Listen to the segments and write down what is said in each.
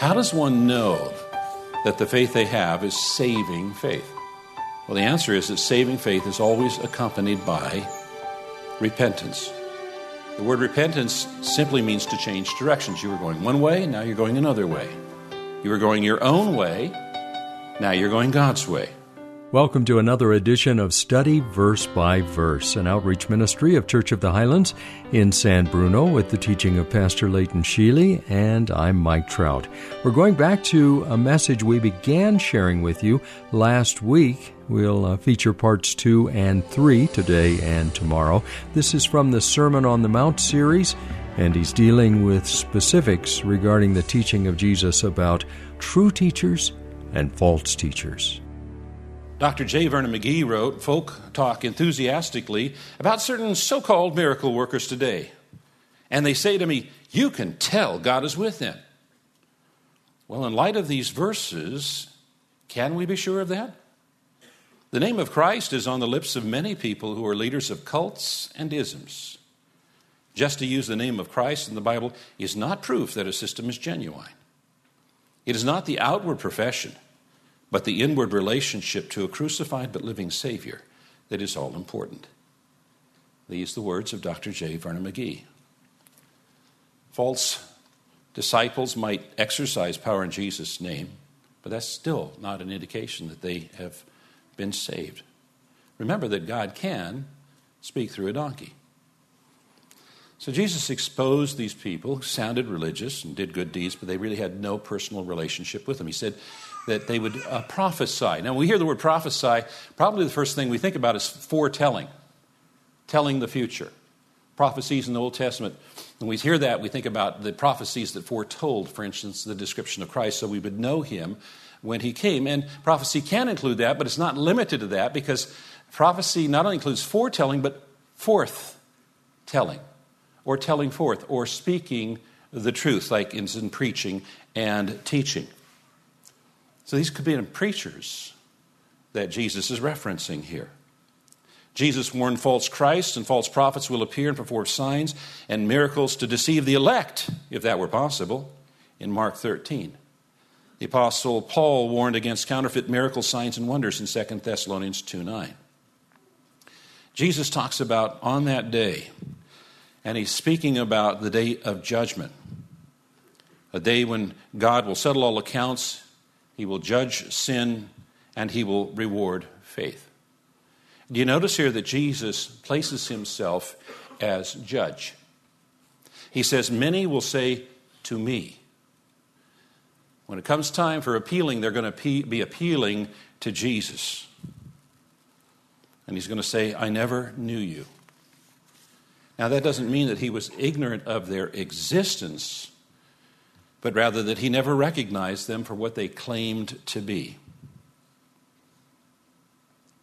How does one know that the faith they have is saving faith? Well, the answer is that saving faith is always accompanied by repentance. The word repentance simply means to change directions. You were going one way, now you're going another way. You were going your own way, now you're going God's way. Welcome to another edition of Study Verse by Verse, an outreach ministry of Church of the Highlands in San Bruno with the teaching of Pastor Leighton Sheely, and I'm Mike Trout. We're going back to a message we began sharing with you last week. We'll uh, feature parts two and three today and tomorrow. This is from the Sermon on the Mount series, and he's dealing with specifics regarding the teaching of Jesus about true teachers and false teachers. Dr. J. Vernon McGee wrote, Folk talk enthusiastically about certain so called miracle workers today. And they say to me, You can tell God is with them. Well, in light of these verses, can we be sure of that? The name of Christ is on the lips of many people who are leaders of cults and isms. Just to use the name of Christ in the Bible is not proof that a system is genuine. It is not the outward profession but the inward relationship to a crucified but living Savior that is all important. These are the words of Dr. J. Vernon McGee. False disciples might exercise power in Jesus' name, but that's still not an indication that they have been saved. Remember that God can speak through a donkey. So Jesus exposed these people who sounded religious and did good deeds, but they really had no personal relationship with him. He said, that they would uh, prophesy. Now, when we hear the word prophesy, probably the first thing we think about is foretelling, telling the future. Prophecies in the Old Testament, when we hear that, we think about the prophecies that foretold, for instance, the description of Christ, so we would know him when he came. And prophecy can include that, but it's not limited to that because prophecy not only includes foretelling, but forth telling, or telling forth, or speaking the truth, like in preaching and teaching. So these could be preachers that Jesus is referencing here. Jesus warned false Christs and false prophets will appear and perform signs and miracles to deceive the elect, if that were possible, in Mark 13. The apostle Paul warned against counterfeit miracle signs and wonders in 2 Thessalonians 2 9. Jesus talks about on that day, and he's speaking about the day of judgment, a day when God will settle all accounts he will judge sin, and he will reward faith. Do you notice here that Jesus places himself as judge? He says, Many will say to me. When it comes time for appealing, they're going to be appealing to Jesus. And he's going to say, I never knew you. Now, that doesn't mean that he was ignorant of their existence but rather that he never recognized them for what they claimed to be.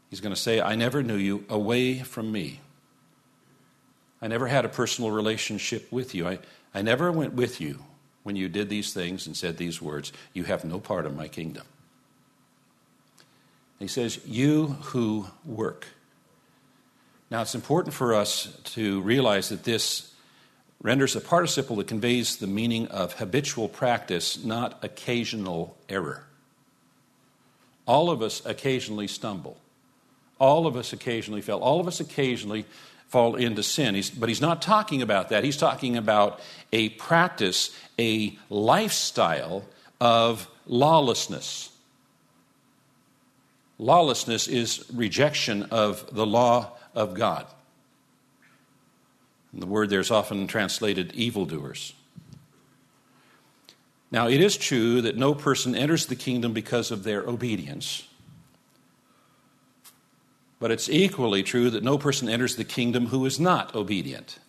He's going to say, I never knew you away from me. I never had a personal relationship with you. I, I never went with you when you did these things and said these words. You have no part of my kingdom. He says, You who work. Now, it's important for us to realize that this renders a participle that conveys the meaning of habitual practice, not occasional error. All of us occasionally stumble. All of us occasionally fail. All of us occasionally fall into sin. He's, but he's not talking about that. He's talking about a practice, a lifestyle of lawlessness. Lawlessness is rejection of the law of God. The word there is often translated evildoers. Now, it is true that no person enters the kingdom because of their obedience. But it's equally true that no person enters the kingdom who is not obedient.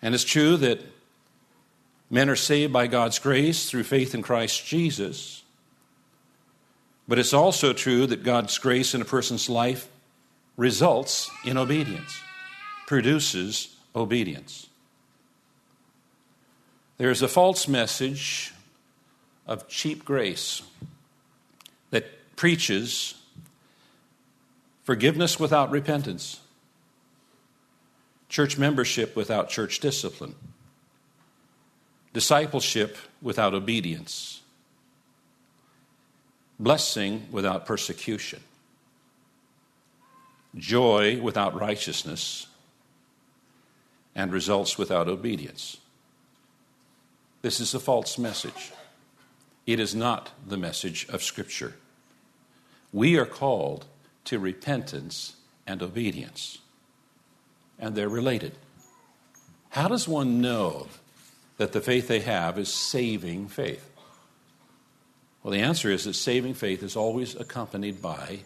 And it's true that Men are saved by God's grace through faith in Christ Jesus. But it's also true that God's grace in a person's life results in obedience, produces obedience. There is a false message of cheap grace that preaches forgiveness without repentance, church membership without church discipline, discipleship without obedience, blessing without persecution, joy without righteousness, and results without obedience. This is a false message. It is not the message of Scripture. We are called to repentance and obedience, and they're related. How does one know that the faith they have is saving faith? Well, the answer is that saving faith is always accompanied by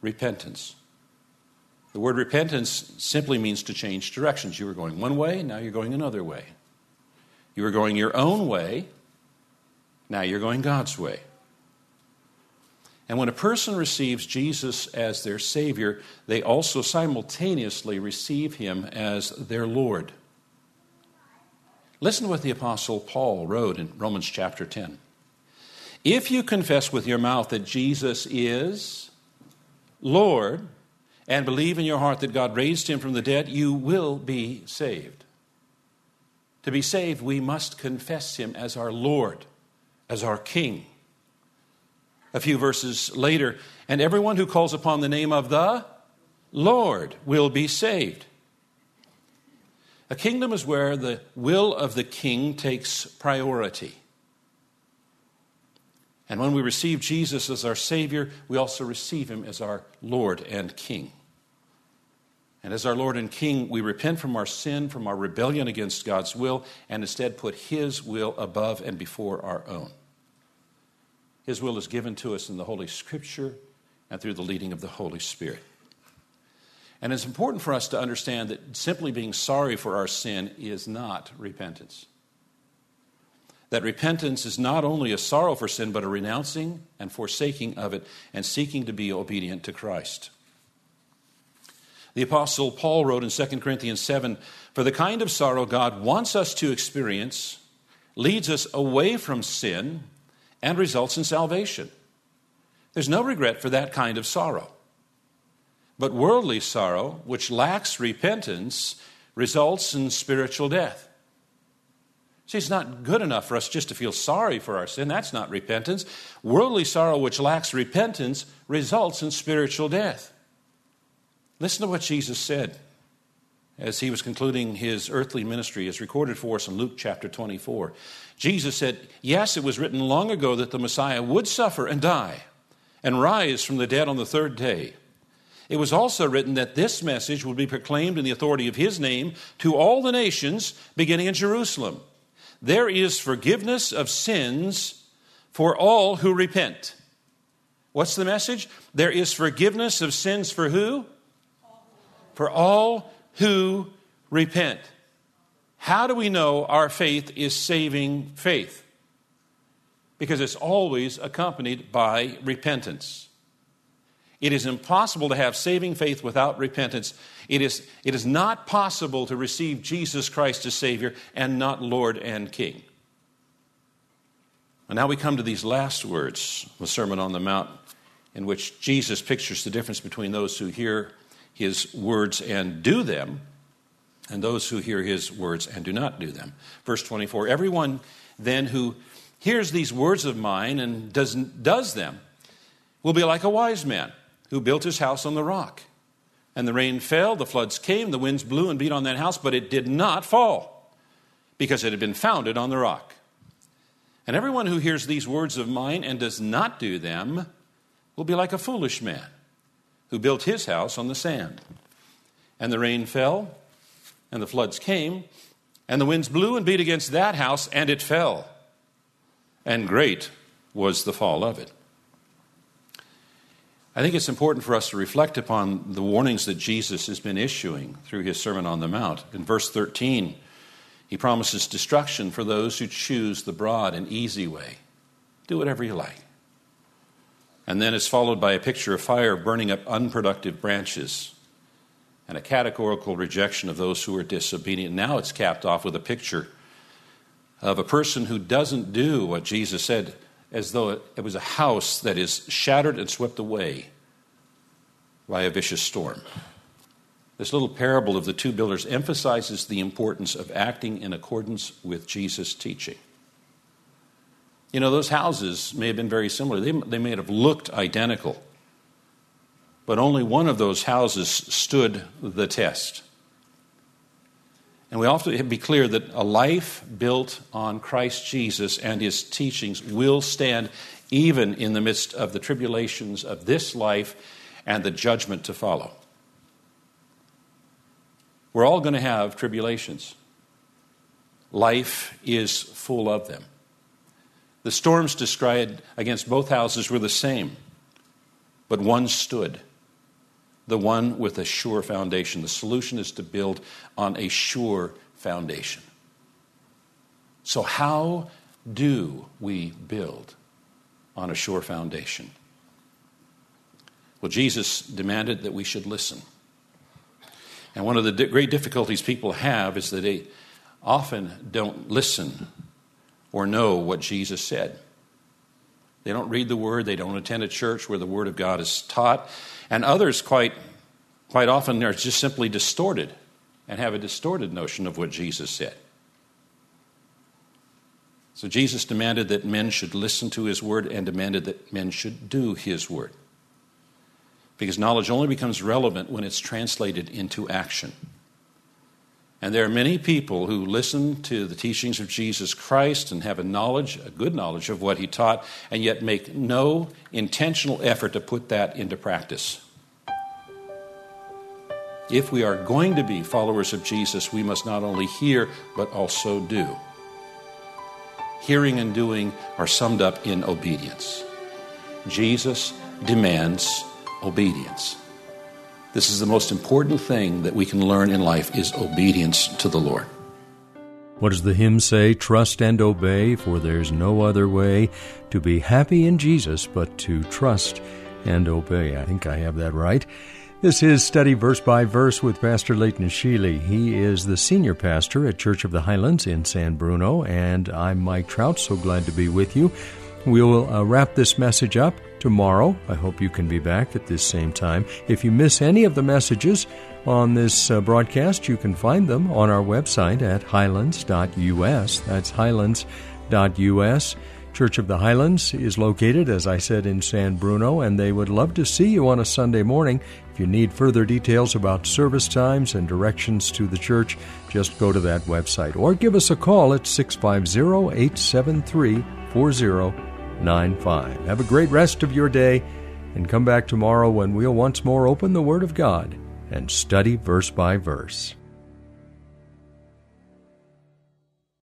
repentance. The word repentance simply means to change directions. You were going one way, now you're going another way. You were going your own way, now you're going God's way. And when a person receives Jesus as their Savior, they also simultaneously receive Him as their Lord. Listen to what the Apostle Paul wrote in Romans chapter 10. If you confess with your mouth that Jesus is Lord and believe in your heart that God raised him from the dead, you will be saved. To be saved, we must confess him as our Lord, as our King. A few verses later, and everyone who calls upon the name of the Lord will be saved. A kingdom is where the will of the king takes priority. And when we receive Jesus as our Savior, we also receive Him as our Lord and King. And as our Lord and King, we repent from our sin, from our rebellion against God's will, and instead put His will above and before our own. His will is given to us in the Holy Scripture and through the leading of the Holy Spirit. And it's important for us to understand that simply being sorry for our sin is not repentance that repentance is not only a sorrow for sin, but a renouncing and forsaking of it and seeking to be obedient to Christ. The Apostle Paul wrote in 2 Corinthians 7 For the kind of sorrow God wants us to experience leads us away from sin and results in salvation. There's no regret for that kind of sorrow. But worldly sorrow, which lacks repentance, results in spiritual death. See, it's not good enough for us just to feel sorry for our sin. That's not repentance. Worldly sorrow, which lacks repentance, results in spiritual death. Listen to what Jesus said as he was concluding his earthly ministry, as recorded for us in Luke chapter 24. Jesus said, Yes, it was written long ago that the Messiah would suffer and die and rise from the dead on the third day. It was also written that this message would be proclaimed in the authority of his name to all the nations, beginning in Jerusalem. There is forgiveness of sins for all who repent. What's the message? There is forgiveness of sins for who? For all who repent. How do we know our faith is saving faith? Because it's always accompanied by repentance. It is impossible to have saving faith without repentance. It is, it is not possible to receive Jesus Christ as Savior and not Lord and King. And now we come to these last words, the Sermon on the Mount, in which Jesus pictures the difference between those who hear his words and do them and those who hear his words and do not do them. Verse 24 Everyone then who hears these words of mine and does, does them will be like a wise man who built his house on the rock. And the rain fell, the floods came, the winds blew and beat on that house, but it did not fall because it had been founded on the rock. And everyone who hears these words of mine and does not do them will be like a foolish man who built his house on the sand. And the rain fell, and the floods came, and the winds blew and beat against that house, and it fell. And great was the fall of it. I think it's important for us to reflect upon the warnings that Jesus has been issuing through his Sermon on the Mount. In verse 13, He promises destruction for those who choose the broad and easy way. Do whatever you like. And then it's followed by a picture of fire burning up unproductive branches and a categorical rejection of those who are disobedient. Now it's capped off with a picture of a person who doesn't do what Jesus said, as though it was a house that is shattered and swept away by a vicious storm. This little parable of the two builders emphasizes the importance of acting in accordance with Jesus' teaching. You know, those houses may have been very similar, they, they may have looked identical, but only one of those houses stood the test. And we have to be clear that a life built on Christ Jesus and his teachings will stand even in the midst of the tribulations of this life and the judgment to follow. We're all going to have tribulations. Life is full of them. The storms described against both houses were the same, but one stood the one with a sure foundation. The solution is to build on a sure foundation. So, how do we build on a sure foundation? Well, Jesus demanded that we should listen. And one of the great difficulties people have is that they often don't listen or know what Jesus said. They don't read the Word, they don't attend a church where the Word of God is taught, and others, quite, quite often, are just simply distorted and have a distorted notion of what Jesus said. So Jesus demanded that men should listen to his word and demanded that men should do his word. Because knowledge only becomes relevant when it's translated into action. And there are many people who listen to the teachings of Jesus Christ and have a knowledge, a good knowledge of what he taught, and yet make no intentional effort to put that into practice. If we are going to be followers of Jesus, we must not only hear, but also do. Hearing and doing are summed up in obedience. Jesus demands obedience. This is the most important thing that we can learn in life is obedience to the Lord. What does the hymn say? Trust and obey, for there's no other way to be happy in Jesus but to trust and obey. I think I have that right. This is Study Verse by Verse with Pastor Leighton Sheely. He is the senior pastor at Church of the Highlands in San Bruno, and I'm Mike Trout. So glad to be with you. We will uh, wrap this message up tomorrow. I hope you can be back at this same time. If you miss any of the messages on this uh, broadcast, you can find them on our website at highlands.us. That's highlands.us. Church of the Highlands is located, as I said, in San Bruno, and they would love to see you on a Sunday morning. If you need further details about service times and directions to the church, just go to that website or give us a call at 650 873 4095. Have a great rest of your day and come back tomorrow when we'll once more open the Word of God and study verse by verse.